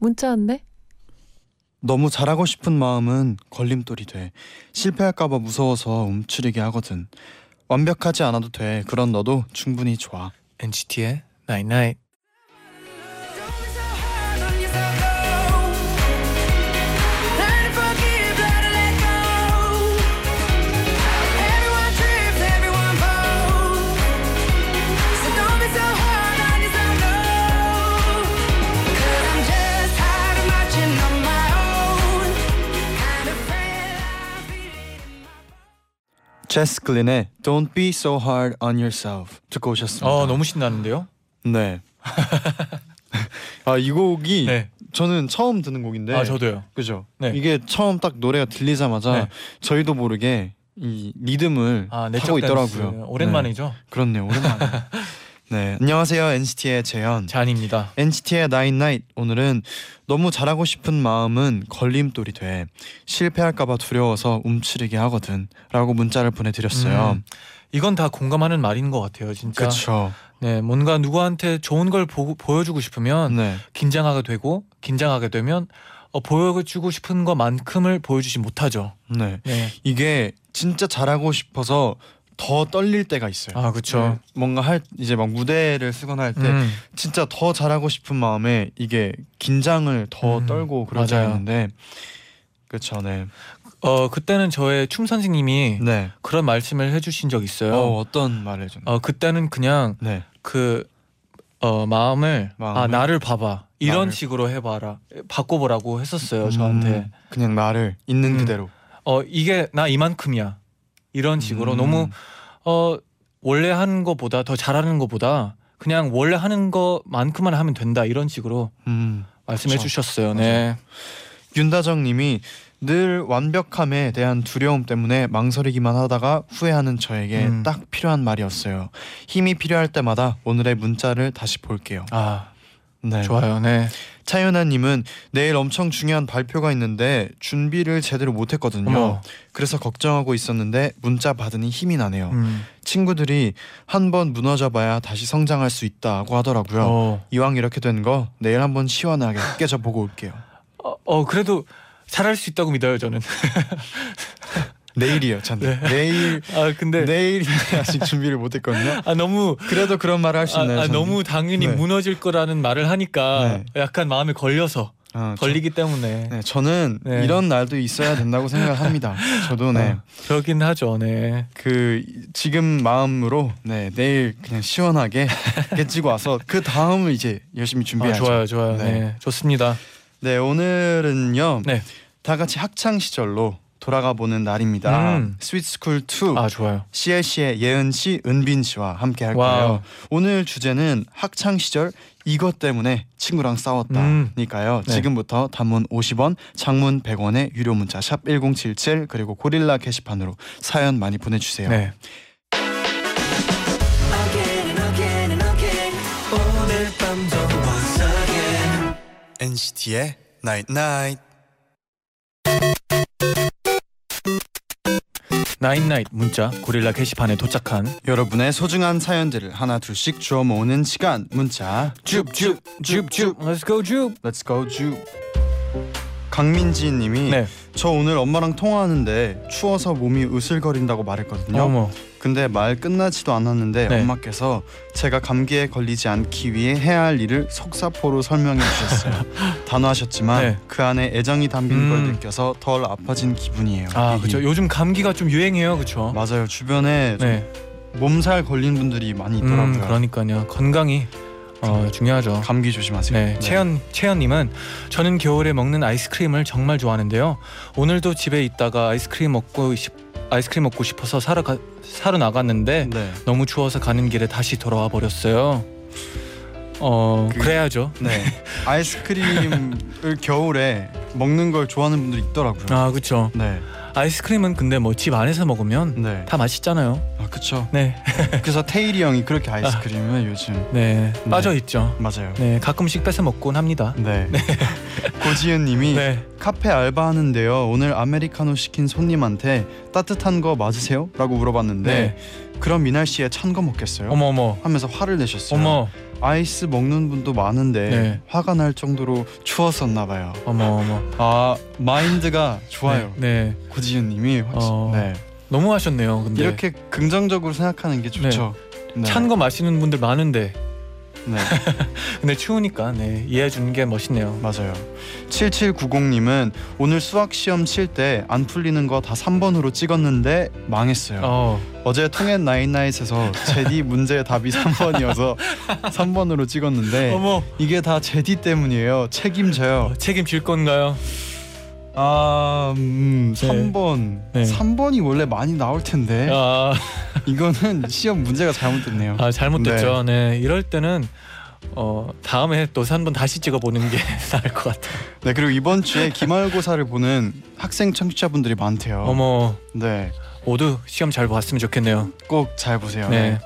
문자 왔네. 너무 잘하고 싶은 마음은 걸림돌이 돼. 실패할까봐 무서워서 움츠리게 하거든. 완벽하지 않아도 돼. 그런 너도 충분히 좋아. NCT의 Night Night. 제스 글린의 Don't be so hard on yourself 듣고 오셨습니다. 어 너무 신나는데요? 네. 아이 곡이 네. 저는 처음 듣는 곡인데. 아 저도요. 그죠. 네. 이게 처음 딱 노래가 들리자마자 네. 저희도 모르게 이 리듬을 아 타고. 있더라고요. 오랜만이죠. 네. 그렇네요. 오랜만에. 네. 안녕하세요. NCT의 재현. 잔입니다. NCT의 나인 나잇 오늘은 너무 잘하고 싶은 마음은 걸림돌이 돼 실패할까봐 두려워서 움츠리게 하거든라고 문자를 보내드렸어요. 음, 이건 다 공감하는 말인 것 같아요, 진짜. 그렇죠. 네, 뭔가 누구한테 좋은 걸 보, 보여주고 싶으면 네, 긴장하게 되고 긴장하게 되면 어, 보여주고 싶은 것만큼을 보여주지 못하죠. 네 네. 이게 진짜 잘하고 싶어서 더 떨릴 때가 있어요. 아 그렇죠. 네, 뭔가 할 이제 막 무대를 쓰거나 할 때 음, 진짜 더 잘하고 싶은 마음에 이게 긴장을 더 음, 떨고 맞아요. 있는데 그렇죠. 네. 어 그때는 저의 춤 선생님이 네. 그런 말씀을 해주신 적 있어요. 어, 어떤 말을 좀. 어 그때는 그냥 네. 그 어, 마음을, 아 마음을? 나를 봐봐 이런 나를. 식으로 해봐라 바꿔보라고 했었어요 음, 저한테. 그냥 나를 있는 음. 그대로. 어 이게 나 이만큼이야 이런 식으로 음. 너무 어 원래 하는 것보다 더 잘하는 것보다 그냥 원래 하는 것만큼만 하면 된다 이런 식으로 음. 말씀해 그쵸. 주셨어요. 네. 윤다정님이 늘 완벽함에 대한 두려움 때문에 망설이기만 하다가 후회하는 저에게 음. 딱 필요한 말이었어요. 힘이 필요할 때마다 오늘의 문자를 다시 볼게요. 아 네. 좋아요. 네. 차윤아님은 내일 엄청 중요한 발표가 있는데 준비를 제대로 못했거든요. 어머. 그래서 걱정하고 있었는데 문자 받으니 힘이 나네요. 음. 친구들이 한 번 무너져봐야 다시 성장할 수 있다고 하더라고요. 어. 이왕 이렇게 된 거 내일 한번 시원하게 깨져보고 올게요. 어, 어 그래도 잘할 수 있다고 믿어요 저는. 내일이요, 전. 네. 내일 아 근데 내일 아직 준비를 못했거든요. 아 너무 그래도 그런 말을 할수 아, 있나요? 아? 너무 당연히 네. 무너질 거라는 말을 하니까 약간 마음에 걸려서 어, 저- 걸리기 때문에 네, 저는 네. 이런 날도 있어야 된다고 생각합니다. 저도 네. 어, 그러긴 하죠. 네. 그 지금 마음으로 네 내일 그냥 시원하게 깨지고 와서 그 다음을 이제 열심히 아, 준비해야죠. 좋아요, 좋아요. 네. 네, 좋습니다. 네 오늘은요 네. 다 같이 학창 시절로 돌아가 보는 날입니다. 음. 스윗스쿨 2 아 좋아요. CLC의 예은 씨, 은빈 씨와 함께 할 와우. 거예요. 오늘 주제는 학창 시절 이것 때문에 친구랑 싸웠다니까요. 네. 지금부터 단문 50원, 장문 100원의 유료 문자 샵 #1077 그리고 고릴라 게시판으로 사연 많이 보내주세요. 네. NCT의 Night Night. 나인나잇 문자 고릴라 게시판에 도착한 여러분의 소중한 사연들을 하나 둘씩 주워 모으는 시간 문자 줍줍줍줍 Let's go 줍. Let's go 주. 강민지 님이 네. 저 오늘 엄마랑 통화하는데 추워서 몸이 으슬거린다고 말했거든요. 어머. 근데 말 끝나지도 않았는데 네. 엄마께서 제가 감기에 걸리지 않기 위해 해야 할 일을 속사포로 설명해 주셨어요. 단호하셨지만 네. 그 안에 애정이 담긴 걸 음. 느껴서 덜 아파진 기분이에요. 아. 그렇죠. 요즘 감기가 좀 유행해요, 그렇죠. 맞아요. 주변에 좀 네. 몸살 걸린 분들이 많이 있더라고요. 음, 그러니까요. 건강이 어, 중요하죠. 감기 조심하세요. 네, 채연 채연님은 저는 겨울에 먹는 아이스크림을 정말 좋아하는데요. 오늘도 집에 있다가 아이스크림 먹고 싶 아이스크림 먹고 싶어서 사러 가, 사러 나갔는데 네. 너무 추워서 가는 길에 다시 돌아와 버렸어요. 어 그- 그래야죠. 네. 아이스크림을 겨울에 먹는 걸 좋아하는 분들이 있더라고요. 아 그렇죠. 네. 아이스크림은 근데 뭐 집 안에서 먹으면 네. 다 맛있잖아요. 아 그쵸. 네, 그래서 테일이 형이 그렇게 아이스크림을 요즘 네 빠져 있죠. 맞아요. 네 가끔씩 뺏어 먹곤 합니다. 네. 고지은님이 네. 카페 알바하는데요. 오늘 아메리카노 시킨 손님한테 따뜻한 거 맞으세요?라고 물어봤는데 네. 그럼 이 날씨에 찬거 먹겠어요? 어머 어머 하면서 화를 내셨어요. 어머 아이스 먹는 분도 많은데 네. 화가 날 정도로 추웠었나 봐요. 어머 어머. 아 마인드가 좋아요. 네. 네. 고지은님이 확실히 어, 네. 너무 하셨네요. 근데 이렇게 긍정적으로 생각하는 게 좋죠. 네. 찬거 마시는 분들 많은데 네 근데 추우니까 네 이해해 주는 게 멋있네요. 맞아요. 7790님은 오늘 수학 시험 칠 때 안 풀리는 거 다 3번으로 찍었는데 망했어요. 어. 어제 통했 나인나잇에서 제디 문제의 답이 3번이어서 3번으로 찍었는데 어머 이게 다 제디 때문이에요. 책임져요. 어, 책임질 건가요? 아, 음, 네. 3번. 네. 3번이 원래 많이 나올 텐데 아, 이거는 시험 문제가 잘못됐네요. 아 잘못됐죠. 네. 이럴 때는 어 다음에 또한번 다시 찍어 보는 게 나을 것 같아요. 네, 그리고 이번 주에 기말고사를 보는 학생 청취자분들이 많대요. 어머 네, 모두 시험 잘 봤으면 좋겠네요. 꼭 잘 보세요. 네.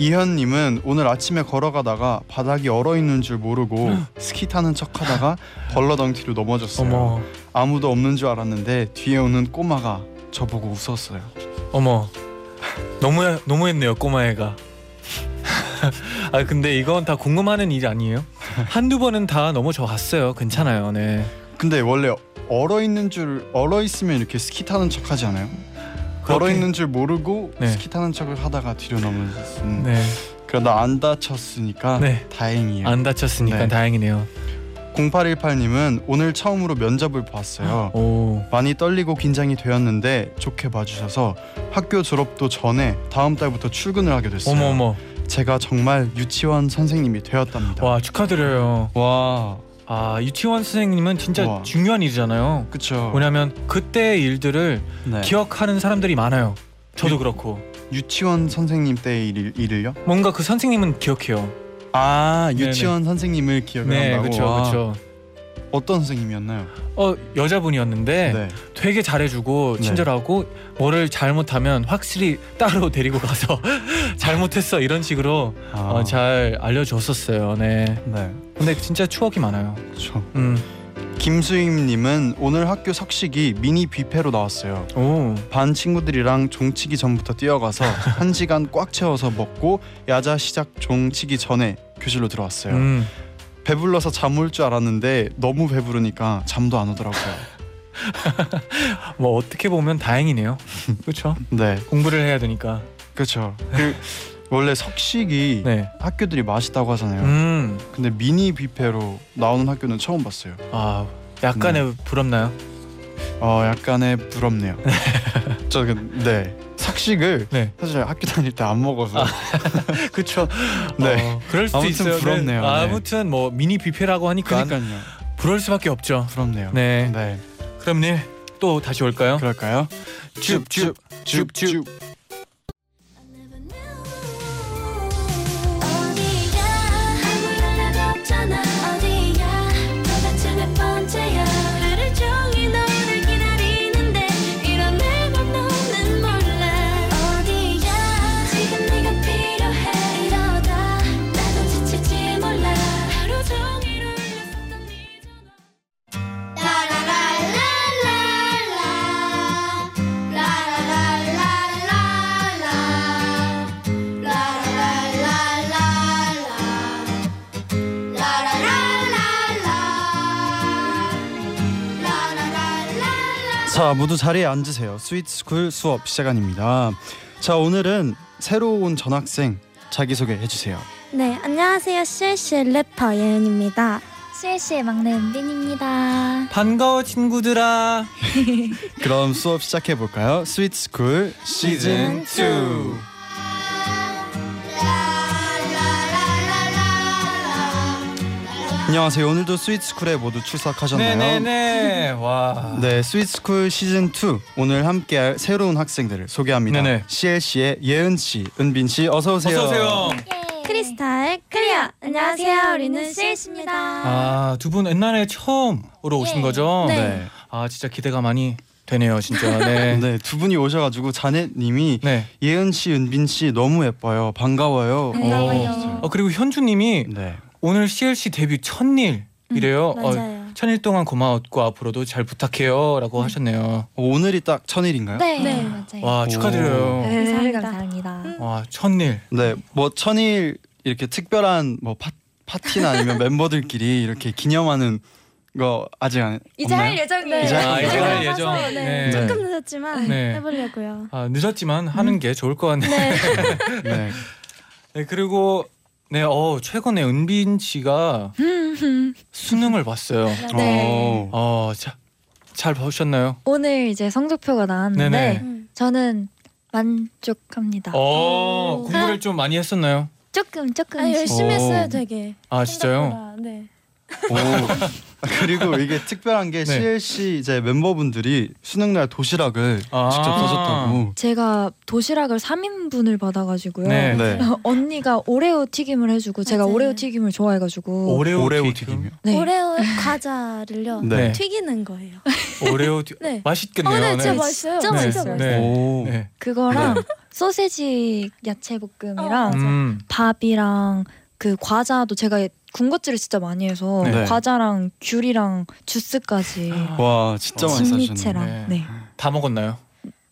이현님은 오늘 아침에 걸어가다가 바닥이 얼어 있는 줄 모르고 스키 타는 척하다가 벌러덩티로 넘어졌어요. 어머 아무도 없는 줄 알았는데 뒤에 오는 꼬마가 저보고 웃었어요. 어머 너무 너무했네요 꼬마애가. 아 근데 이건 다 궁금하는 일이 아니에요? 한두 번은 다 넘어져 갔어요. 괜찮아요. 네. 근데 원래 얼어 있는 줄 얼어 있으면 이렇게 스키 타는 척 하지 않아요? 얼어 그렇게- 있는 줄 모르고 네. 스키 타는 척을 하다가 뒤로 넘어졌음. 네. 그러다 안 다쳤으니까 네. 다행이에요. 안 다쳤으니까 네. 다행이네요. 0818님은 오늘 처음으로 면접을 봤어요. 오. 많이 떨리고 긴장이 되었는데 좋게 봐주셔서 학교 졸업도 전에 다음 달부터 출근을 하게 됐어요. 어머 어머. 제가 정말 유치원 선생님이 되었답니다. 와 축하드려요. 와, 아 유치원 선생님은 진짜 우와. 중요한 일이잖아요. 그쵸. 뭐냐면 그때의 일들을 네. 기억하는 사람들이 많아요. 저도 유- 그렇고 유치원 선생님 때의 일, 일을요? 뭔가 그 선생님은 기억해요. 아. 유치원 선생님을 기억을 네, 한다고. 그렇죠, 와, 그렇죠. 어떤 선생님이었나요? 어 여자분이었는데 네. 되게 잘해주고 네. 친절하고 뭐를 잘못하면 확실히 따로 데리고 가서 잘못했어 이런 식으로 아, 어, 잘 알려줬었어요. 네. 네, 근데 진짜 추억이 많아요. 그렇죠. 음. 김수임님은 오늘 학교 석식이 미니 뷔페로 나왔어요. 오. 반 친구들이랑 종치기 전부터 뛰어가서 한 시간 꽉 채워서 먹고 야자 시작 종치기 전에 교실로 들어왔어요. 음. 배불러서 잠 올 줄 알았는데 너무 배부르니까 잠도 안 오더라고요. 뭐 어떻게 보면 다행이네요. 그렇죠. 네, 공부를 해야 되니까. 그렇죠. 그 원래 석식이 네. 학교들이 맛있다고 하잖아요. 음. 근데 미니 뷔페로 나오는 학교는 처음 봤어요. 아 약간의 부럽나요? 어, 약간의 부럽네요. 저 그, 네. 석식을 네. 사실 학교 다닐 때 안 먹어서. 그렇죠. 네. 어, 그럴 수도 아무튼 있어요. 부럽네요. 네. 네. 아무튼 뭐 미니 뷔페라고 하니까 그러니까요. 부러울 수밖에 없죠. 부럽네요. 네. 네. 그럼 내일 또 다시 올까요? 그럴까요? 줍줍 줍줍. 자, 모두 자리에 앉으세요. 스위트스쿨 수업 시작합니다. 자, 오늘은 새로 온 전학생 자기소개 해주세요. 네, 안녕하세요. CLC 래퍼 예은입니다. CLC의 막내 은빈입니다. 반가워 친구들아. 그럼 수업 시작해 볼까요? 스위트스쿨 시즌 2. 안녕하세요. 오늘도 스위트스쿨에 모두 출석하셨나요? 네네네. 와. 네, 스위트스쿨 시즌 2 오늘 함께할 새로운 학생들을 소개합니다. 네네. CLC의 예은 씨, 은빈 씨, 어서 오세요. 어서 오세요. 예. Crystal Clear. 안녕하세요. 우리는 CLC입니다. 아, 두 분 옛날에 처음으로 오신 예. 거죠? 네. 네. 아, 진짜 기대가 많이 되네요, 진짜. 네. 네, 두 분이 오셔가지고 자넷님이 네. 예은 씨, 은빈 씨 너무 예뻐요. 반가워요. 반가워요. 어, 그리고 현주 님이 네. 오늘 CLC 데뷔 천일이래요. 어, 맞아요. 천일 동안 고마웠고 앞으로도 잘 부탁해요라고 하셨네요. 오늘이 딱 천일인가요? 네, 네. 맞아요. 와, 축하드려요. 네. 감사합니다. 감사합니다. 와, 천일. 네, 뭐 천일 이렇게 특별한 뭐 파, 파티나 아니면 멤버들끼리 이렇게 기념하는 거 아직 안 이제 없나요? 할 예정이에요. 이제 할 아, 이제 할 네. 예정. 네. 네. 네. 조금 늦었지만 네. 해보려고요. 아, 늦었지만 하는 게 좋을 것 같네요. 네. 네. 네, 그리고 네, 어, 최근에 은빈 씨가 수능을 봤어요. 네. 어, 어, 자, 잘 보셨나요? 오늘 이제 성적표가 나왔는데 네네. 음. 저는 만족합니다. 어, 오. 공부를 좀 많이 했었나요? 조금 조금 아, 열심히 오. 했어요, 되게. 아, 진짜요? 생각보다. 네. 오. 그리고 이게 특별한 게 네. CLC 이제 멤버분들이 수능 날 도시락을 아. 직접 써줬다고. 제가 도시락을 3인분을 받아가지고요. 네. 네. 언니가 오레오 튀김을 해주고 제가 맞아요. 오레오 튀김을 좋아해가지고 오레오, 오레오 튀김. 튀김이요. 네. 오레오 과자를요. 네. 튀기는 거예요. 오레오 튀... 네. 맛있겠네요. 어, 네, 진짜 네. 맛있어요. 진짜 진짜 맛있어요. 네. 오. 네. 그거랑 소세지 야채 볶음이랑 어. 음. 밥이랑 그 과자도 제가 군것질을 진짜 많이 해서 네. 과자랑 귤이랑 주스까지 와 진짜 많이 사주셨네. 진미채랑 네. 네. 다 먹었나요?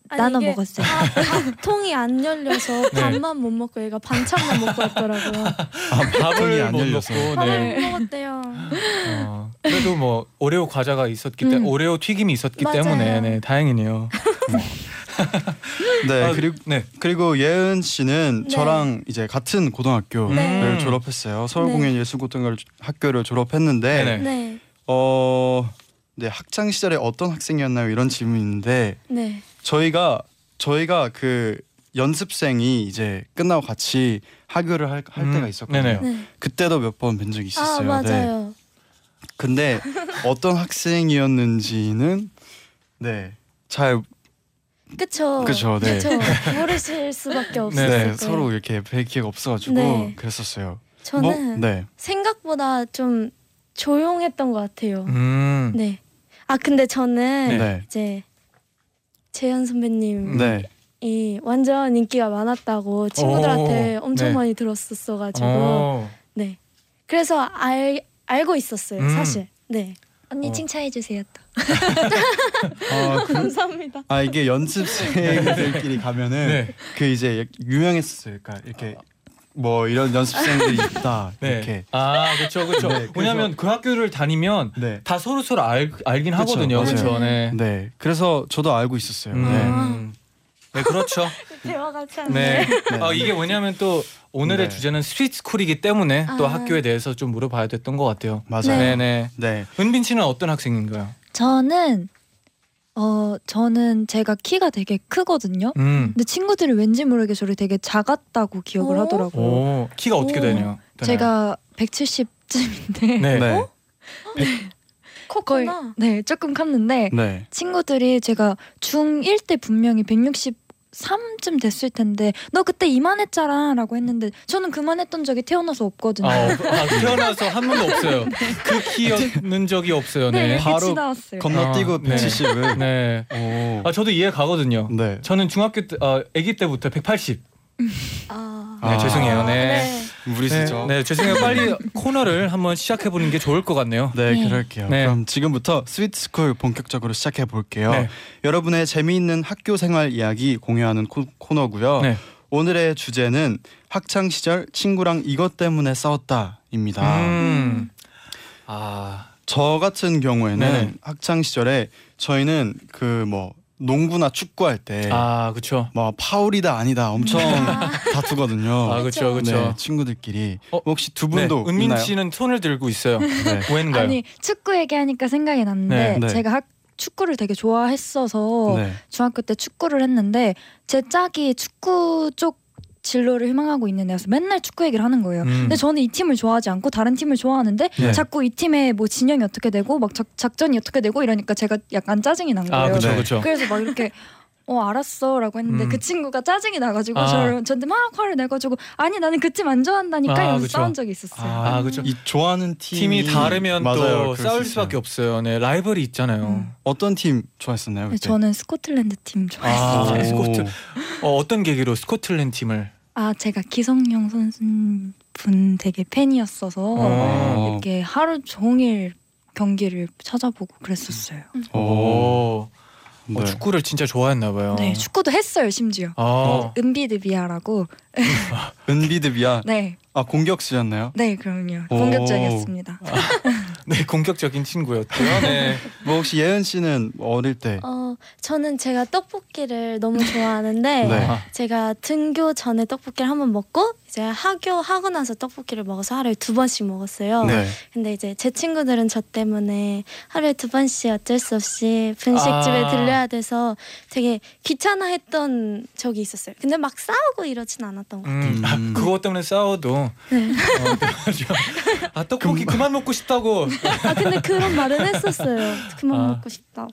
아니, 나눠 이게 먹었어요. 밥, 밥 통이 안 열려서 네. 밥만 못 먹고 얘가 반찬만 먹고 왔더라고요. 아, 밥을 안못 열려서. 먹고 밥을 네. 못 먹었대요. 어, 그래도 뭐 오레오 과자가 있었기 때문에 음. 오레오 튀김이 있었기 맞아요. 때문에 네, 다행이네요. 네 아, 그리고 네. 그리고 예은 씨는 네. 저랑 이제 같은 고등학교를 네. 졸업했어요. 서울공연 예술고등학교를 졸업했는데 네네. 네. 어, 네 학창 시절에 어떤 학생이었나요? 이런 질문인데 네. 저희가 저희가 그 연습생이 이제 끝나고 같이 하교를 할, 할 음, 때가 있었거든요. 네. 그때도 몇 번 뵌 적이 아, 있었어요. 네. 맞아요. 근데 어떤 학생이었는지는 네. 잘 그쵸. 그쵸, 네. 그쵸. 모르실 수밖에 없어요. 네, 서로 이렇게 뵐 기회가 없어가지고 네. 그랬었어요. 저는 뭐, 네. 생각보다 좀 조용했던 것 같아요. 음. 네. 아 근데 저는 네. 이제 재현 선배님이 네. 완전 인기가 많았다고 친구들한테 오, 엄청 네. 많이 들었었어가지고 어. 네. 그래서 알 알고 있었어요 음. 사실. 네. 언니 어. 칭찬해 주세요 또. 아, 그, 감사합니다. 아 이게 연습생들끼리 가면은 네. 그 이제 유명했었어요. 그러니까 이렇게 뭐 이런 연습생들이 있다 네. 이렇게. 아, 그렇죠, 그렇죠. 네, 왜냐하면 그 학교를 다니면 네. 다 서로 서로 알 알긴 그쵸, 하거든요. 그렇죠. 네. 네. 그래서 저도 알고 있었어요. 네. 음. 네, 그렇죠. 대화가 참. 네. 네. 아, 이게 왜냐하면 또 오늘의 네. 주제는 스윗스쿨이기 때문에 또 아. 학교에 대해서 좀 물어봐야 됐던 것 같아요. 맞아요. 네, 네. 네. 은빈 씨는 어떤 학생인가요? 저는 어 저는 제가 키가 되게 크거든요. 음. 근데 친구들이 왠지 모르게 저를 되게 작았다고 기억을 오? 하더라고요. 오, 키가 어떻게 오. 되냐? 제가 170쯤인데 네. 네. 어? 거의 코코나. 네 조금 컸는데 네. 친구들이 제가 중1 때 분명히 163쯤 됐을 텐데 너 그때 이만했잖아 라고 했는데 저는 그만했던 적이 태어나서 없거든요. 아, 어, 아, 태어나서 한 번도 없어요. 그 키였는 적이 없어요. 네, 네. 이렇게 바로 지나왔어요. 건너뛰고 아, 네. 170을. 네. 오. 아, 저도 이해 가거든요. 네. 저는 중학교 때, 어, 아기 때부터 180. 아. 네, 죄송해요. 네. 네. 무리수죠. 네, 네, 죄송해요. 빨리 코너를 한번 시작해 보는 게 좋을 것 같네요. 네, 네. 그럴게요. 네. 그럼 지금부터 스위트스쿨 본격적으로 시작해 볼게요. 네. 여러분의 재미있는 학교 생활 이야기 공유하는 코, 코너고요. 네. 오늘의 주제는 학창 시절 친구랑 이것 때문에 싸웠다입니다. 음. 아, 저 같은 경우에는 네네. 학창 시절에 저희는 그 뭐 농구나 축구할 때 아, 그렇죠. 뭐 파울이다 아니다 엄청 다투거든요. 아, 그렇죠, 그렇죠. 네, 친구들끼리 어? 혹시 두 네, 분도 은민 있나요? 씨는 손을 들고 있어요. 네. 왠가요? 아니 축구 얘기하니까 생각이 났는데 네, 네. 제가 학 축구를 되게 좋아했어서 네. 중학교 때 축구를 했는데 제 짝이 축구 쪽 진로를 희망하고 있는 애여서 맨날 축구 얘기를 하는 거예요. 음. 근데 저는 이 팀을 좋아하지 않고 다른 팀을 좋아하는데 네. 자꾸 이 팀의 뭐 진영이 어떻게 되고 막 작, 작전이 어떻게 되고 이러니까 제가 약간 짜증이 난 거예요. 아, 그렇죠, 네. 그렇죠. 그래서 막 이렇게 어 알았어 라고 했는데 음. 그 친구가 짜증이 나가지고 아. 저를 저한테 막 화를 내가지고 아니 나는 그 팀 안 좋아한다니까 아, 이러면서 그쵸. 싸운 적이 있었어요. 아 그렇죠. 이 좋아하는 팀이, 팀이 다르면 맞아요. 또 싸울 있어요. 수밖에 없어요. 네 라이벌이 있잖아요. 음. 어떤 팀 좋아했었나요? 네, 그때? 저는 스코틀랜드 팀 좋아했어요. 아, 오. 스코틀- 어, 어떤 계기로 스코틀랜드 팀을 아 제가 기성용 선수분 되게 팬이었어서 어. 이렇게 하루 종일 경기를 찾아보고 그랬었어요. 오, 어, 네. 축구를 진짜 좋아했나 봐요. 네 축구도 했어요 심지어. 아, 은비드비아라고. 은비드비아 네, 아 공격수였나요? 네 그럼요. 오. 공격적이었습니다. 네 공격적인 친구였고요. 네. 뭐 혹시 예은 씨는 어릴 때 어, 저는 제가 떡볶이를 너무 좋아하는데 네. 아, 제가 등교 전에 떡볶이를 한번 먹고 이제 하교 하고 나서 떡볶이를 먹어서 하루에 두 번씩 먹었어요. 네. 근데 이제 제 친구들은 저 때문에 하루에 두 번씩 어쩔 수 없이 분식집에 아. 들려야 돼서 되게 귀찮아했던 적이 있었어요. 근데 막 싸우고 이러진 않았던 것 같아요. 음, 아, 음. 그것 때문에 싸워도 네. 어, 아 떡볶이 그만 먹고 싶다고. 아 근데 그런 말은 했었어요. 그만 아. 먹고 싶다.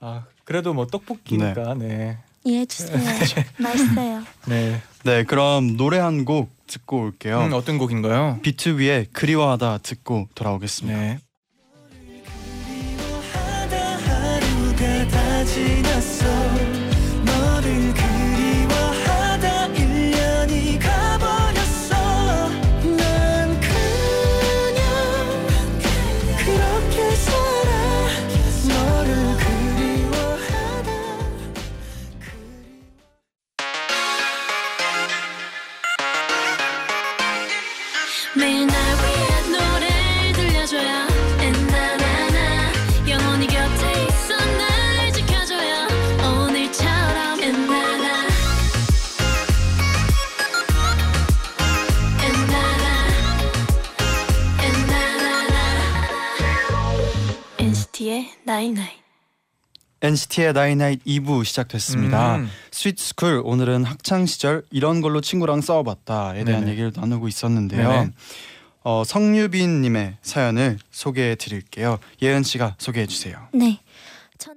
아 그래도 뭐 떡볶이니까 네. 이해해 주세요. 맛있어요. 네. 네 그럼 노래 한 곡 듣고 올게요. 음, 어떤 곡인가요? 비투비의 그리워하다 듣고 돌아오겠습니다. 네. 지났어 NCT의 night night NCT의 나이나잇 2부 시작됐습니다. 음. 스윗스쿨 오늘은 학창 시절 이런 걸로 친구랑 싸워봤다에 대한 네네. 얘기를 나누고 있었는데요. 네네. 어, 성유빈 님의 사연을 소개해 드릴게요. 예은 씨가 소개해 주세요. 네. 전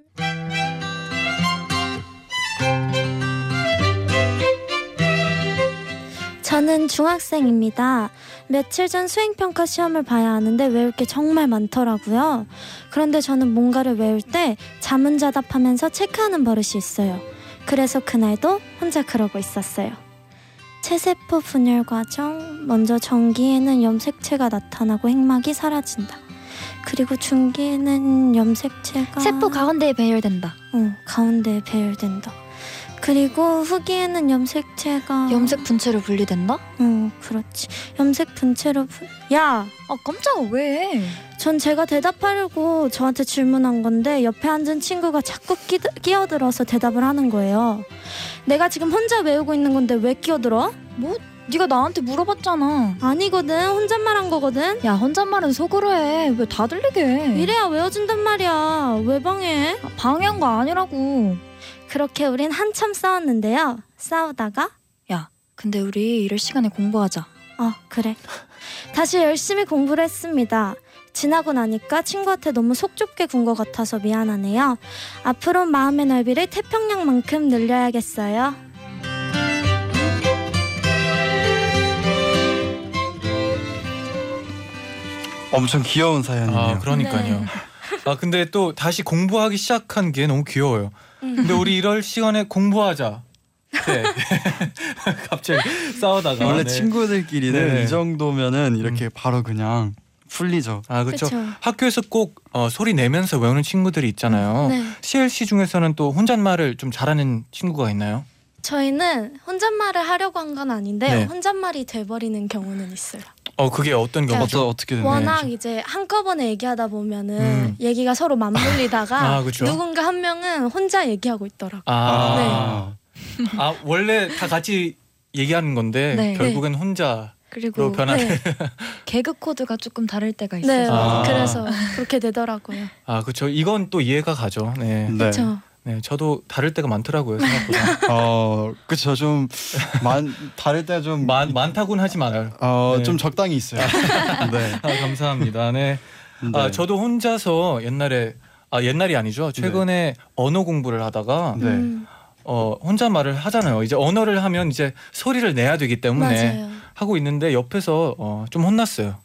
저는 중학생입니다. 며칠 전 수행평가 시험을 봐야 하는데 외울 게 정말 많더라고요. 그런데 저는 뭔가를 외울 때 자문자답하면서 체크하는 버릇이 있어요. 그래서 그날도 혼자 그러고 있었어요. 체세포 분열 과정, 먼저 전기에는 염색체가 나타나고 핵막이 사라진다. 그리고 중기에는 염색체가 세포 가운데에 배열된다. 어, 가운데에 배열된다. 그리고 후기에는 염색체가 염색 분체로 분리된다? 어, 그렇지. 염색 분체로 분... 야, 아 깜짝아 왜? 전 제가 대답하려고 저한테 질문한 건데 옆에 앉은 친구가 자꾸 끼, 끼어들어서 대답을 하는 거예요. 내가 지금 혼자 외우고 있는 건데 왜 끼어들어? 뭐? 네가 나한테 물어봤잖아. 아니거든. 혼잣말한 거거든. 야 혼잣말은 속으로 해. 왜 다 들리게 해? 이래야 외워준단 말이야. 왜 방해? 아, 방해한 거 아니라고. 그렇게 우린 한참 싸웠는데요. 싸우다가 근데 우리 이럴 시간에 공부하자. 어, 그래. 다시 열심히 공부를 했습니다. 지나고 나니까 친구한테 너무 속 좁게 군 것 같아서 미안하네요. 앞으로 마음의 넓이를 태평양만큼 늘려야겠어요. 엄청 귀여운 사연이네요. 아 그러니까요. 아 근데 또 다시 공부하기 시작한 게 너무 귀여워요. 근데 우리 이럴 시간에 공부하자. 네. 갑자기 싸우다가 원래 네. 친구들끼리는 네네. 이 정도면은 이렇게 바로 그냥 풀리죠. 아 그렇죠. 그쵸. 학교에서 꼭 어, 소리 내면서 외우는 친구들이 있잖아요. 네. CLC 중에서는 또 혼잣말을 좀 잘하는 친구가 있나요? 저희는 혼잣말을 하려고 한 건 아닌데 네. 혼잣말이 돼버리는 경우는 있어요. 어 그게 어떤 그러니까 경우죠? 어떠, 어떻게 되나요? 워낙 이제 한꺼번에 얘기하다 보면은 음. 얘기가 서로 맞물리다가 아, 그쵸. 누군가 한 명은 혼자 얘기하고 있더라고. 아, 네. 아 원래 다 같이 얘기하는 건데 네. 결국엔 혼자 그리고 로 변하는. 네, 개그 코드가 조금 다를 때가 네, 있어서. 아. 그래서 그렇게 되더라고요. 아 그렇죠. 이건 또 이해가 가죠. 네. 네. 그렇죠. 네, 저도 다를 때가 많더라고요 생각보다. 어, 그쵸 좀 많, 다를 때좀많 많다고는 하지 말아요. 어, 네. 좀 적당히 있어요. 네. 아, 감사합니다. 네. 네. 아 저도 혼자서 옛날에 아 옛날이 아니죠. 최근에 언어 공부를 하다가 네. 음. 어 혼잣말을 하잖아요. 이제 언어를 하면 이제 소리를 내야 되기 때문에 맞아요. 하고 있는데 옆에서 어, 좀 혼났어요.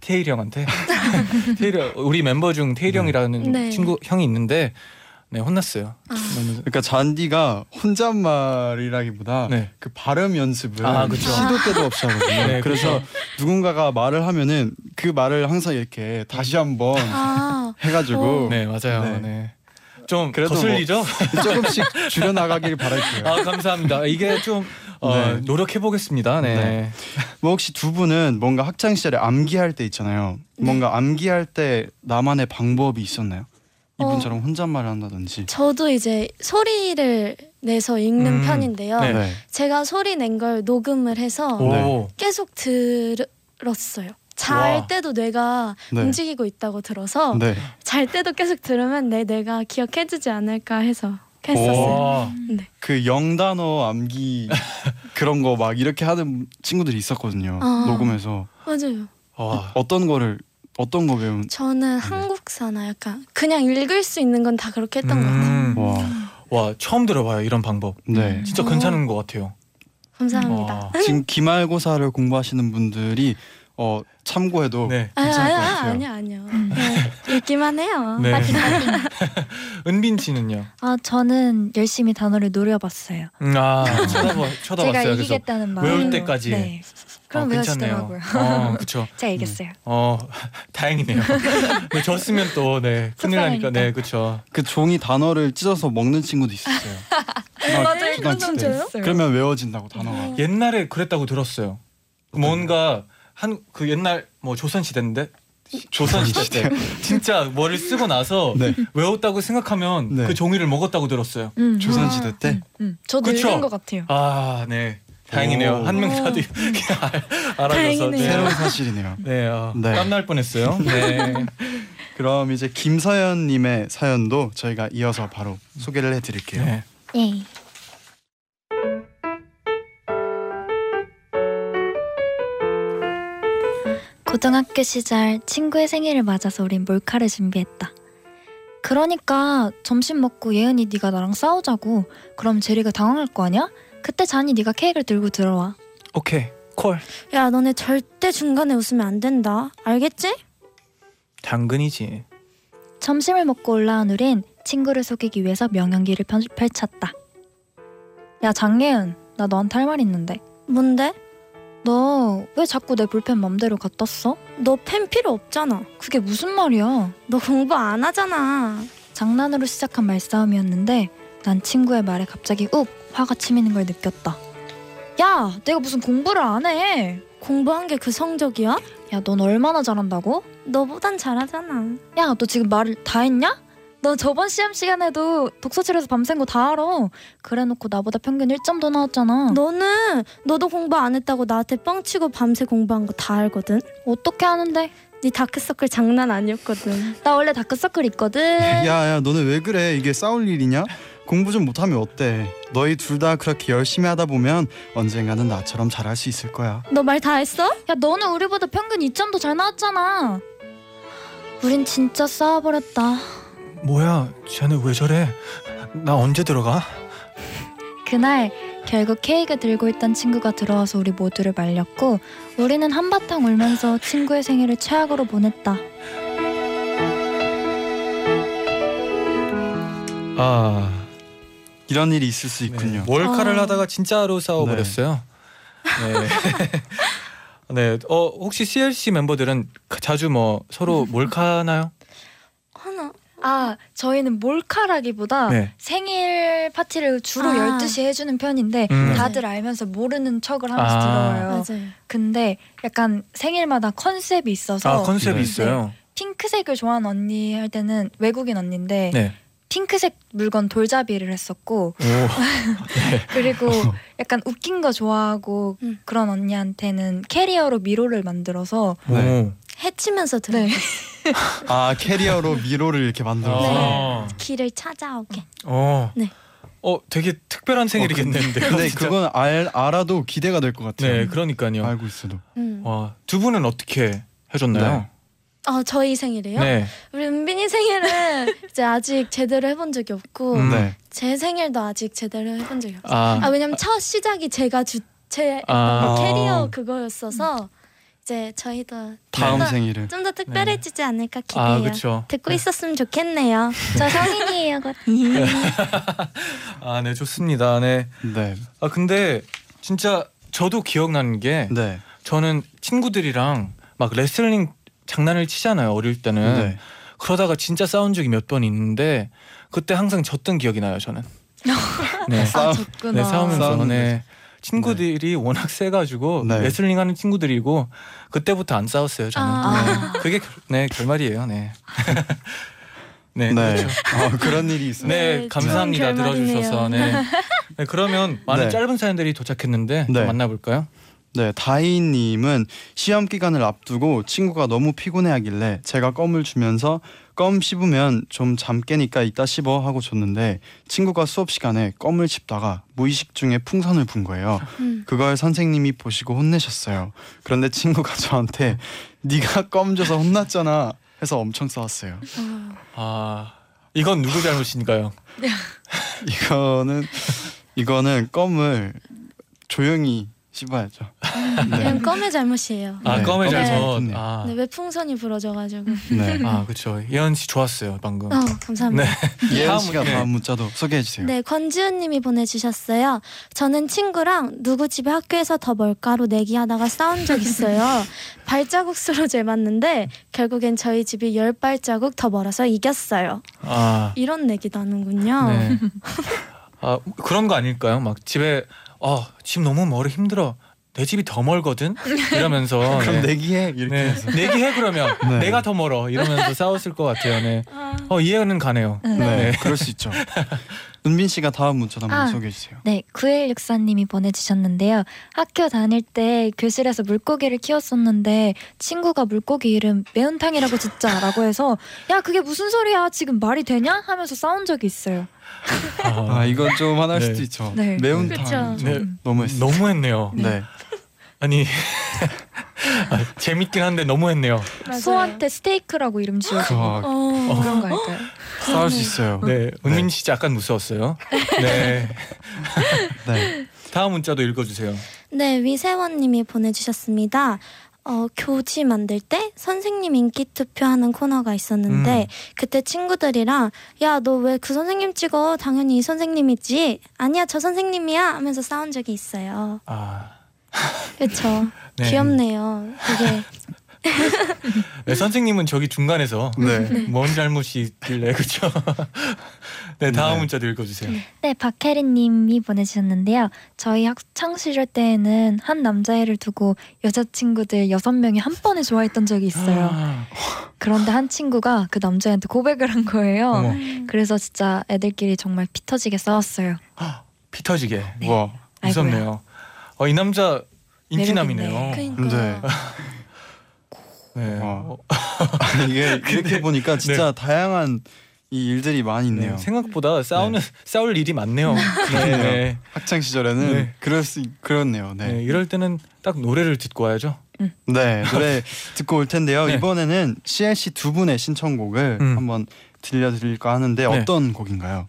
태일이 형한테. 태일이 형, 우리 멤버 중 태일이 형이라는 네. 친구 형이 있는데 네 혼났어요. 아. 그러니까 잔디가 혼잣말이라기보다 네. 그 발음 연습을 아, 그쵸. 시도 때도 없이 하거든요. 네, 그래서. 누군가가 말을 하면은 그 말을 항상 이렇게 다시 한번 아, 해가지고 네 맞아요. 네. 네. 좀 그래도 뭐 거슬리죠? 조금씩 줄여 나가길 바랄게요. 아 감사합니다. 이게 좀 어, 네. 노력해 보겠습니다. 네. 네. 뭐 혹시 두 분은 뭔가 학창 시절에 암기할 때 있잖아요. 뭔가 암기할 때 나만의 방법이 있었나요? 이분처럼 혼잣말을 한다든지. 저도 이제 소리를 내서 읽는 음, 편인데요. 네. 제가 소리 낸 걸 녹음을 해서 오. 계속 들었어요. 잘 와. 때도 뇌가 네. 움직이고 있다고 들어서 네. 잘 때도 계속 들으면 내 뇌가 기억해주지 않을까 해서 했었어요. 와. 그 영 단어 암기 그런 거 막 이렇게 하는 친구들이 있었거든요. 아. 녹음해서 맞아요. 와. 어떤 거를 어떤 거 배운? 저는 한국사나 약간 그냥 읽을 수 있는 건 다 그렇게 했던 것 같아요. 음. 와. 와 처음 들어봐요 이런 방법. 네. 진짜 어. 괜찮은 것 같아요. 감사합니다. 와. 지금 기말고사를 공부하시는 분들이 어 참고해도 네. 아, 괜찮을 것 아, 아, 같아요. 아니요, 아니요. 네, 읽기만 해요. 네. 은빈 씨는요? 아 저는 열심히 단어를 노려봤어요. 음, 아 쳐다봐 쳐다봤어요. 제가 이기겠다는 마음. 외울 때까지. 네. 그럼 어, 괜찮네요. 어, 그렇죠. 제가 이겼어요. 어 다행이네요. 네, 졌으면 또 네 큰일 나니까. 네 그렇죠. 그 종이 단어를 찢어서 먹는 친구도 있었어요. 초등- 맞아요. 때. 저요? 그러면 외워진다고 단어가. 옛날에 그랬다고 들었어요. 뭔가 한 그 옛날 뭐 조선 시대인데 조선 시대 때 진짜 뭐를 쓰고 나서 네. 외웠다고 생각하면 네. 그 종이를 먹었다고 들었어요. 음. 조선 시대 때. 음. 저도 그쵸? 읽은 것 같아요. 아 네. 다행이네요. 오. 한 명이라도 알- 알아줘서 다행이네요. 네. 새로운 사실이네요. 네, 어, 네. 땀날 뻔했어요. 네. 그럼 이제 김서연님의 사연도 저희가 이어서 바로 소개를 해드릴게요. 네. 예. 고등학교 시절 친구의 생일을 맞아서 우린 몰카를 준비했다. 그러니까 점심 먹고 예은이 네가 나랑 싸우자고. 그럼 제리가 당황할 거 아니야? 그때 잔이 네가 케이크를 들고 들어와. 오케이. 콜. 야, 너네 절대 중간에 웃으면 안 된다. 알겠지? 당근이지. 점심을 먹고 올라온 우린 친구를 속이기 위해서 명연기를 펼- 펼쳤다. 야 장예은, 나 너한테 할 말 있는데. 뭔데? 너 왜 자꾸 내 볼펜 맘대로 갖다 써? 너 펜 필요 없잖아. 그게 무슨 말이야? 너 공부 안 하잖아. 장난으로 시작한 말싸움이었는데 난 친구의 말에 갑자기 욱 화가 치미는 걸 느꼈다. 야, 내가 무슨 공부를 안 해? 공부한 게 그 성적이야? 야, 넌 얼마나 잘한다고? 너보단 잘하잖아. 야, 너 지금 말을 다 했냐? 너 저번 시험 시간에도 독서실에서 밤샌 거 다 알아. 그래놓고 나보다 평균 1점 더 나왔잖아. 너는 너도 공부 안 했다고 나한테 뻥치고 밤새 공부한 거 다 알거든. 어떻게 하는데? 네 다크서클 장난 아니었거든. 나 원래 다크서클 있거든. 야야 너네 왜 그래? 이게 싸울 일이냐? 공부 좀 못하면 어때? 너희 둘 다 그렇게 열심히 하다 보면 언젠가는 나처럼 잘할 수 있을 거야. 너 말 다 했어? 야, 너는 우리보다 평균 2점 더잘 나왔잖아. 우린 진짜 싸워버렸다. 뭐야? 쟤네 왜 저래? 나 언제 들어가? 그날 결국 케이크 들고 있던 친구가 들어와서 우리 모두를 말렸고 우리는 한바탕 울면서 친구의 생일을 최악으로 보냈다. 아, 이런 일이 있을 수 있군요. 네. 몰카를 아. 하다가 진짜로 싸워버렸어요. 네. 네. 어 혹시 CLC 멤버들은 자주 뭐 서로 몰카나요? 하나. 아 저희는 몰카라기보다 네. 생일 파티를 주로 아. 12시에 해주는 편인데 음. 다들 알면서 모르는 척을 하면서 아. 들어와요. 맞아요. 근데 약간 생일마다 컨셉이 있어서 아 컨셉이 네. 있어요. 핑크색을 좋아하는 언니 할 때는 외국인 언니인데 네. 핑크색 물건 돌잡이를 했었고 오. 그리고 약간 웃긴 거 좋아하고 음. 그런 언니한테는 캐리어로 미로를 만들어서 네. 오. 해치면서 들어. 네. 아 캐리어로 미로를 이렇게 만들어서 아. 길을 찾아오게. 어. 네. 어 되게 특별한 생일이겠는데요. 근데 진짜. 그건 알 알아도 기대가 될 것 같아요. 네, 그러니까요. 알고 있어도. 음. 와, 두 분은 어떻게 해줬나요? 어, 저희 생일이요? 네. 우리 은빈이 생일은 이제 아직 제대로 해본 적이 없고 음. 네. 제 생일도 아직 제대로 해본 적이 없어요. 아, 아 왜냐면 첫 시작이 제가 주제 아. 캐리어 그거였어서 이제 저희도 다음 좀 더- 생일을 좀더 특별해지지 않을까 기대해요. 아 그렇죠. 듣고 있었으면 좋겠네요. 저 성인이에요. 곧. 아, 네 좋습니다. 네. 네. 아 근데 진짜 저도 기억나는 게 네. 저는 친구들이랑 막 레슬링 장난을 치잖아요 어릴 때는 네. 그러다가 진짜 싸운 적이 몇 번 있는데 그때 항상 졌던 기억이 나요 저는 네, 아 싸움. 네 싸우면서 네. 친구들이 워낙 세가지고 네. 레슬링 하는 친구들이고 그때부터 안 싸웠어요 저는 아. 네. 그게 결- 네 결말이에요 네. 네, 네. 그렇죠. 어, 그런 일이 있어요. 네, 네, 감사합니다. 들어주셔서 네. 네 그러면 많은 네. 짧은 사연들이 도착했는데 좀 네. 만나볼까요? 네, 다희님은 시험 기간을 앞두고 친구가 너무 피곤해하길래 제가 껌을 주면서 껌 씹으면 좀 잠 깨니까 이따 씹어 하고 줬는데 친구가 수업 시간에 껌을 씹다가 무의식 중에 풍선을 분 거예요. 음. 그걸 선생님이 보시고 혼내셨어요. 그런데 친구가 저한테 네가 껌 줘서 혼났잖아 해서 엄청 싸웠어요. 어. 아 이건 누구 잘못인가요? 이거는 이거는 껌을 조용히 씹어야죠. 네. 그냥 껌의 잘못이에요. 아 네, 껌의 잘못. 잘못이네요. 아, 네, 왜 풍선이 부러져가지고. 네. 아 그렇죠. 예언 씨 좋았어요 방금. 어, 감사합니다. 네. 예은 씨가. 다음 문자도 소개해 주세요. 네, 권지은님이 보내주셨어요. 저는 친구랑 누구 집에 학교에서 더 멀까로 내기하다가 싸운 적 있어요. 발자국 수로 재봤는데 결국엔 저희 집이 열 발자국 더 멀어서 이겼어요. 아, 이런 내기도 하는군요. 네. 아 그런 거 아닐까요? 막 집에 아집 너무 멀어 힘들어. 내 집이 더 멀거든. 이러면서 그럼 네. 내기해 이렇게 네. 해서. 내기해 그러면 네. 내가 더 멀어 이러면서 싸웠을 것 같아요. 네. 어 이해는 가네요. 네, 네. 그럴 수 있죠. 은빈 씨가 다음 문자 한번 아. 소개해 주세요. 네, 9164님이 보내주셨는데요. 학교 다닐 때 교실에서 물고기를 키웠었는데 친구가 물고기 이름 매운탕이라고 짓자라고 해서 야 그게 무슨 소리야 지금 말이 되냐 하면서 싸운 적이 있어요. 아 이건 좀 화날 네. 수도 있죠. 네. 매운탕 네. 너무했어요. 너무했네요. 네. 아니 아, 재밌긴 한데 너무했네요. 소한테 스테이크라고 이름 그 어, 그런 거 할까요? 싸울 수 있어요. 네, 은민 씨 약간 무서웠어요. 네. 네. 다음 문자도 읽어주세요. 네, 위세원님이 보내주셨습니다. 어, 교지 만들 때 선생님 인기 투표하는 코너가 있었는데 음. 그때 친구들이랑 야 너 왜 그 선생님 찍어 당연히 이 선생님이지 아니야 저 선생님이야 하면서 싸운 적이 있어요. 아, 그렇죠. 네. 귀엽네요. 되게 네, 선생님은 저기 중간에서 네. 뭔 잘못이 있길래 그렇죠? 네, 다음 네. 문자도 읽어주세요. 네, 박혜린님이 보내주셨는데요. 저희 학창 시절 때에는 한 남자애를 두고 여자친구들 여섯 명이 한 번에 좋아했던 적이 있어요. 아, 그런데 한 친구가 그 남자애한테 고백을 한 거예요. 어머, 그래서 진짜 애들끼리 정말 피 터지게 싸웠어요. 피 터지게. 와. 무섭네요. 어, 이 남자 인기남이네요. 그러니까 네. 네. 와. 어, 이게 이렇게 보니까 진짜 다양한 이 일들이 많이 있네요. 네, 생각보다 싸우는 싸울 일이 많네요. 네, 네. 학창 시절에는 네. 그럴 수 있- 그렇네요. 네, 네. 이럴 때는 딱 노래를 듣고 와야죠. 네. 노래 듣고 올 텐데요. 네. 이번에는 CLC 두 분의 신청곡을 음. 한번 들려드릴까 하는데 네. 어떤 곡인가요?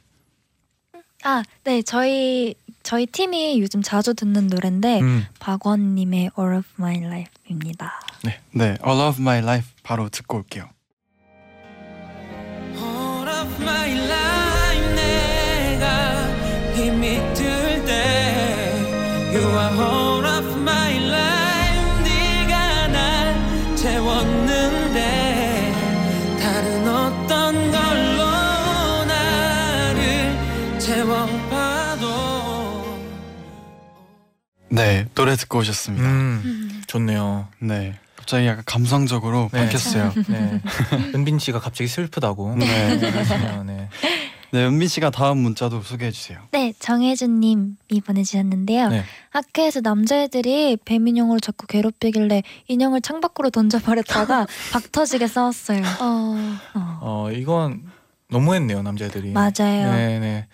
아, 네, 저희 저희 팀이 요즘 자주 듣는 노래인데 음. 박원님의 All of My Life입니다. 네. All of My Life 바로 듣고 올게요. All of my life 내가 힘이 들때 You are all 네. 노래 듣고 오셨습니다. 음, 좋네요. 네. 갑자기 약간 감성적으로 네. 바뀌었어요. 네. 은빈 씨가 갑자기 슬프다고. 네. 그러시네요. 네. 네, 은빈 씨가 다음 문자도 소개해 주세요. 네, 정혜준님이 보내주셨는데요. 네. 학교에서 남자애들이 뱀 인형으로 자꾸 괴롭히길래 인형을 창 밖으로 던져버렸다가 박 터지게 싸웠어요. 어, 어, 어 이건 너무했네요 남자들이. 맞아요. 네, 네.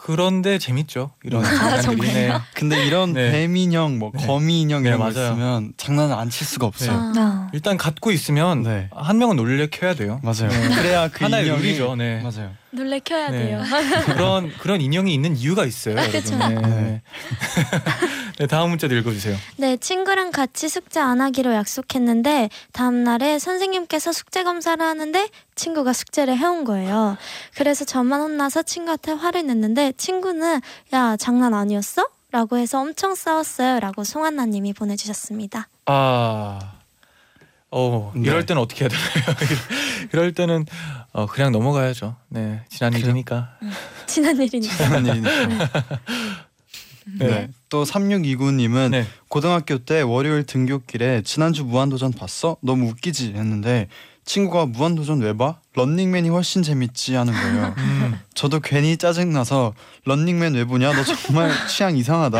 그런데 재밌죠. 이런 아, 장난들이. 네. 근데 이런 네. 뱀 인형, 뭐 네. 거미 인형 네, 이런 거 맞아요. 있으면 장난을 안 칠 수가 없어요. 아. 아. 일단 갖고 있으면 네. 한 명은 놀래켜야 돼요. 맞아요. 네. 그래야 그 하나의 인형이 룰이죠. 네. 맞아요. 놀래 켜야 네. 돼요. 그런 그런 인형이 있는 이유가 있어요. 여러분. 네. 네. 네, 다음 문자도 읽어주세요. 네, 친구랑 같이 숙제 안 하기로 약속했는데 다음 날에 선생님께서 숙제 검사를 하는데 친구가 숙제를 해온 거예요. 그래서 저만 혼나서 친구한테 화를 냈는데 친구는 야 장난 아니었어? 라고 해서 엄청 싸웠어요. 라고 송한나님이 보내주셨습니다. 아, 어 네. 이럴 때는 어떻게 해야 되나요? 이럴 때는 어, 그냥 넘어가야죠. 네, 지난? 일이니까. 지난 일이니까. 그런 일이니까. 네. 네. 또 3629님은 네. 고등학교 때 월요일 등교길에 지난주 무한도전 봤어? 너무 웃기지 했는데 친구가 무한도전 왜 봐? 런닝맨이 훨씬 재밌지 하는 거예요. 음, 저도 괜히 짜증나서 런닝맨 왜 보냐? 너 정말 취향 이상하다.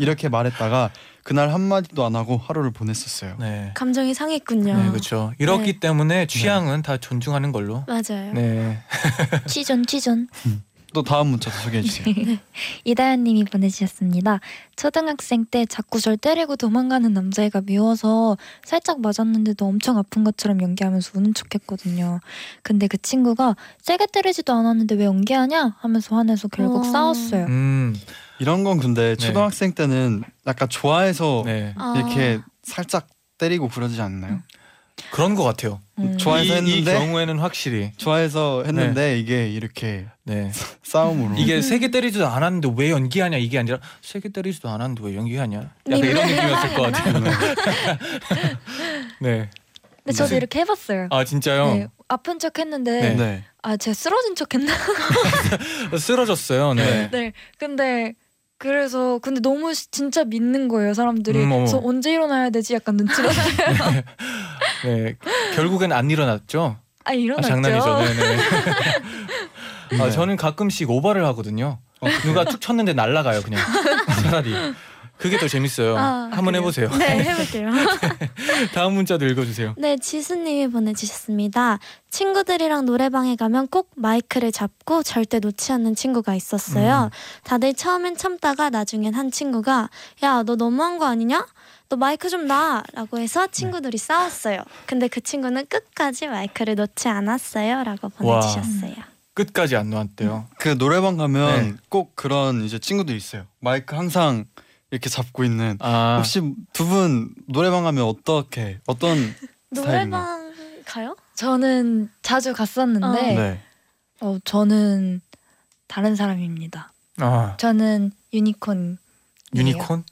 이렇게 말했다가 그날 한 마디도 안 하고 하루를 보냈었어요. 네. 감정이 상했군요. 네, 그렇죠. 이렇기 네. 때문에 취향은 다 존중하는 걸로. 맞아요. 네. 취존 취존. 또 다음 문자도 소개해 주세요. 이다연님이 보내주셨습니다. 초등학생 때 자꾸 절 때리고 도망가는 남자애가 미워서 살짝 맞았는데도 엄청 아픈 것처럼 연기하면서 우는 척했거든요. 근데 그 친구가 세게 때리지도 않았는데 왜 연기하냐 하면서 화내서 결국 어. 싸웠어요. 음, 이런 건 근데 네. 초등학생 때는 약간 좋아해서 네. 아. 이렇게 살짝 때리고 그러지 않나요? 그런 것 같아요. 음. 좋아해서 이, 이 했는데? 경우에는 확실히. 좋아해서 했는데 이게 이렇게 네. 싸움으로 이게 세게 때리지도 않았는데 왜 연기하냐 이게 아니라 세게 때리지도 않았는데 왜 연기하냐. 약간 님- 이런 느낌이었을 것 같아요. 네. 근데 저도 네. 이렇게 해봤어요. 아 진짜요? 네, 아픈 척 했는데 네. 네. 아 제가 쓰러진 척 했나? 쓰러졌어요. 네. 네. 근데 그래서 근데 너무 시- 진짜 믿는 거예요 사람들이. 음, 어머. 그래서 언제 일어나야 되지? 약간 눈치가 나요. 네. 결국엔 안 일어났죠. 아 아, 일어났죠. 장난이죠. 네네. 아, 네. 저는 가끔씩 오버를 하거든요. 누가 툭 쳤는데 날아가요 그냥 차라리. 그게 더 재밌어요. 아, 한번 그래요? 해보세요. 네, 해볼게요. 다음 문자도 읽어주세요. 네, 지수님이 보내주셨습니다. 친구들이랑 노래방에 가면 꼭 마이크를 잡고 절대 놓지 않는 친구가 있었어요. 다들 처음엔 참다가 나중엔 한 친구가 야, 너 너무한 거 아니냐? 너 마이크 좀 놔! 라고 해서 친구들이 싸웠어요. 근데 그 친구는 끝까지 마이크를 놓지 않았어요. 라고 와. 보내주셨어요. 끝까지 안 놓았대요. 그 노래방 가면 네. 꼭 그런 이제 친구들 있어요. 마이크 항상 이렇게 잡고 있는. 아 혹시 두 분 노래방 가면 어떻게 어떤 노래방 가요? 저는 자주 갔었는데 어. 네. 어, 저는 다른 사람입니다. 아, 저는 유니콘. 유니콘?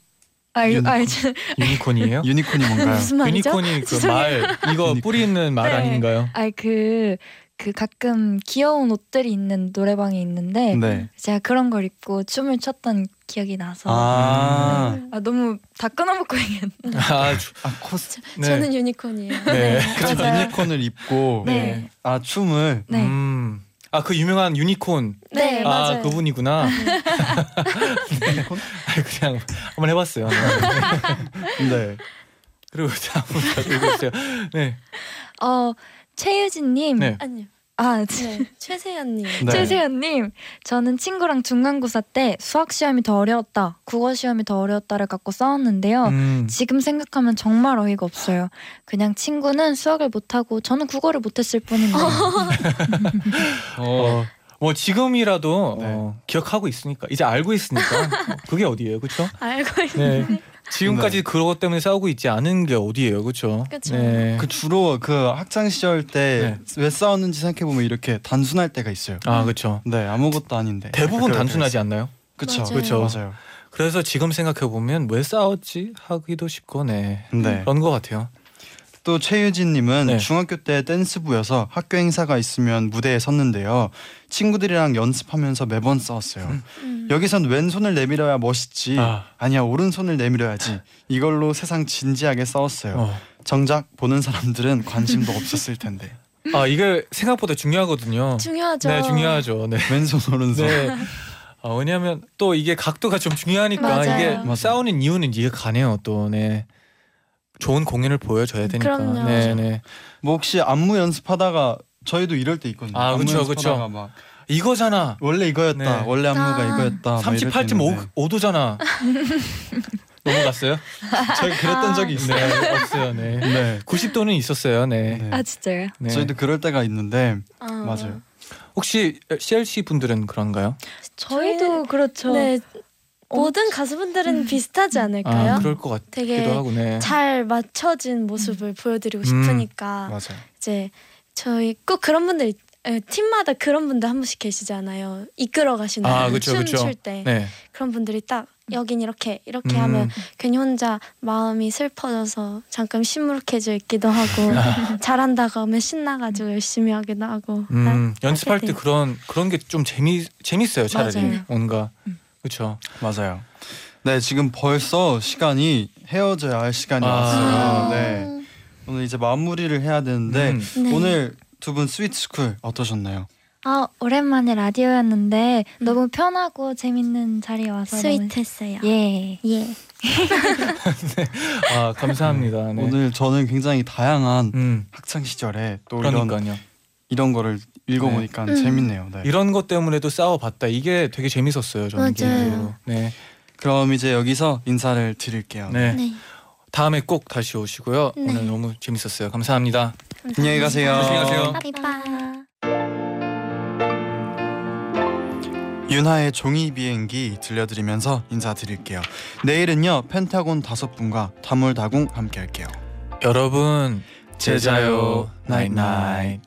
아, 유. 아, 저, 유니콘이에요? 유니콘이 뭔가요? 무슨 말이죠? 유니콘이 그. 말 이거. 뿔이 있는 말 네. 아닌가요? 아, 그, 그 가끔 귀여운 옷들이 있는 노래방이 있는데 네. 제가 그런 걸 입고 춤을 췄던 기억이 나서 아, 아, 너무 다 끊어먹고 얘기했네. 아, 주- 아 코스 네. 저는 유니콘이에요. 네. 맞아요. 유니콘을 입고 네. 아 춤을 네. 음. 아, 그 유명한 유니콘. 네, 아, 맞아요. 그분이구나. 유니콘? 아, 그냥 한번 해봤어요. 네. 네. 그리고 다음 읽어주세요. 네. 어, 최유진님. 네. 아니요. 아, 네, 최세연님. 네. 최세연님, 저는 친구랑 중간고사 때 수학 시험이 더 어려웠다, 국어 시험이 더 어려웠다를 갖고 싸웠는데요. 음. 지금 생각하면 정말 어이가 없어요. 그냥 친구는 수학을 못하고 저는 국어를 못했을 뿐인데. 어, 뭐 지금이라도 네. 어, 기억하고 있으니까 이제 알고 있으니까 어, 그게 어디예요, 그렇죠? 알고 있는. 네. 지금까지 그것 때문에 싸우고 있지 않은 게 어디예요, 그렇죠? 그쵸. 네. 그 주로 그 학창 시절 때 왜 싸웠는지 생각해 보면 이렇게 단순할 때가 있어요. 아, 그렇죠. 네 아무것도 아닌데 대부분 그럴 단순하지 않나요? 그쵸 맞아요. 그쵸. 맞아요. 그래서 지금 생각해 보면 왜 싸웠지 하기도 싶고, 네. 네. 그런 것 같아요. 또 최유진님은 네. 중학교 때 댄스부여서 학교 행사가 있으면 무대에 섰는데요. 친구들이랑 연습하면서 매번 싸웠어요. 음. 여기선 왼손을 내밀어야 멋있지. 아. 아. 니야 오른손을 내밀어야지. 이걸로 세상 진지하게 싸웠어요. 어. 정작 보는 사람들은 관심도 없었을 텐데. 아, 이게 생각보다 중요하거든요. 중요하죠. 네, 중요하죠. 네. 왼손 오른손. 네. 아, 왜냐하면 또 이게 각도가 좀 중요하니까 맞아요. 이게 맞아요. 싸우는 이유는 이해가 가네요. 또 네. 좋은 공연을 보여줘야 되니까. 그럼요. 네, 네. 뭐 혹시 안무 연습하다가 저희도 이럴 때 있거든요. 아, 안무 그쵸, 연습하다가 그쵸. 막 이거잖아. 원래 이거였다. 네. 원래 안무가 아. 이거였다. 막 이럴 때38.5 5도잖아. 넘어갔어요? 저희 그랬던 적이 있어요. 네, 없어요. 네. 네. 90도는 있었어요. 네. 네. 아 진짜요? 네. 저희도 그럴 때가 있는데 어. 맞아요. 혹시 CLC 분들은 그런가요? 저희도 그렇죠. 네. 모든 가수분들은 비슷하지 않을까요? 아, 그럴 것 같기도 되게 하고 네. 잘 맞춰진 모습을 보여드리고 싶으니까 맞아요. 이제 저희 꼭 그런 분들 있- 에, 팀마다 그런 분들 한 분씩 계시잖아요. 이끌어 가시는 아, 분, 그쵸, 춤 그쵸. 출때 네. 그런 분들이 딱 여긴 이렇게 이렇게 음. 하면 괜히 혼자 마음이 슬퍼져서 잠깐 시무룩해져 있기도 하고 잘한다고 하면 신나가지고 열심히 하기도 하고 음, 할- 연습할 할때 그런 그런 게 좀 재미 재밌어요. 차라리 맞아요. 뭔가 그렇죠. 맞아요. 네, 지금 벌써 시간이 헤어져야 할 시간이 아. 왔어요. 네. 오늘 이제 마무리를 해야 되는데 음. 네. 오늘 두 분 스위트스쿨 어떠셨나요? 아 오랜만에 라디오였는데 너무 편하고 재밌는 자리에 와서 스윗했어요. 너무... 예. 예. 아 감사합니다. 네. 오늘 저는 굉장히 다양한 음 학창 시절에 또 이런 그러니까요. 이런 거를 읽어보니까 네. 음. 재밌네요. 네. 이런 것 때문에도 싸워봤다. 이게 되게 재밌었어요. 저는 맞아요. 개인적으로. 네. 그럼 이제 여기서 인사를 드릴게요. 네. 네. 다음에 꼭 다시 오시고요. 네. 오늘 너무 재밌었어요. 감사합니다. 안녕히 가세요. 조심히 가세요. Bye bye. 윤하의 종이 비행기 들려드리면서 인사드릴게요. 내일은요 펜타곤 다섯 분과 다물다궁 함께할게요. 여러분 제자요 나잇나잇.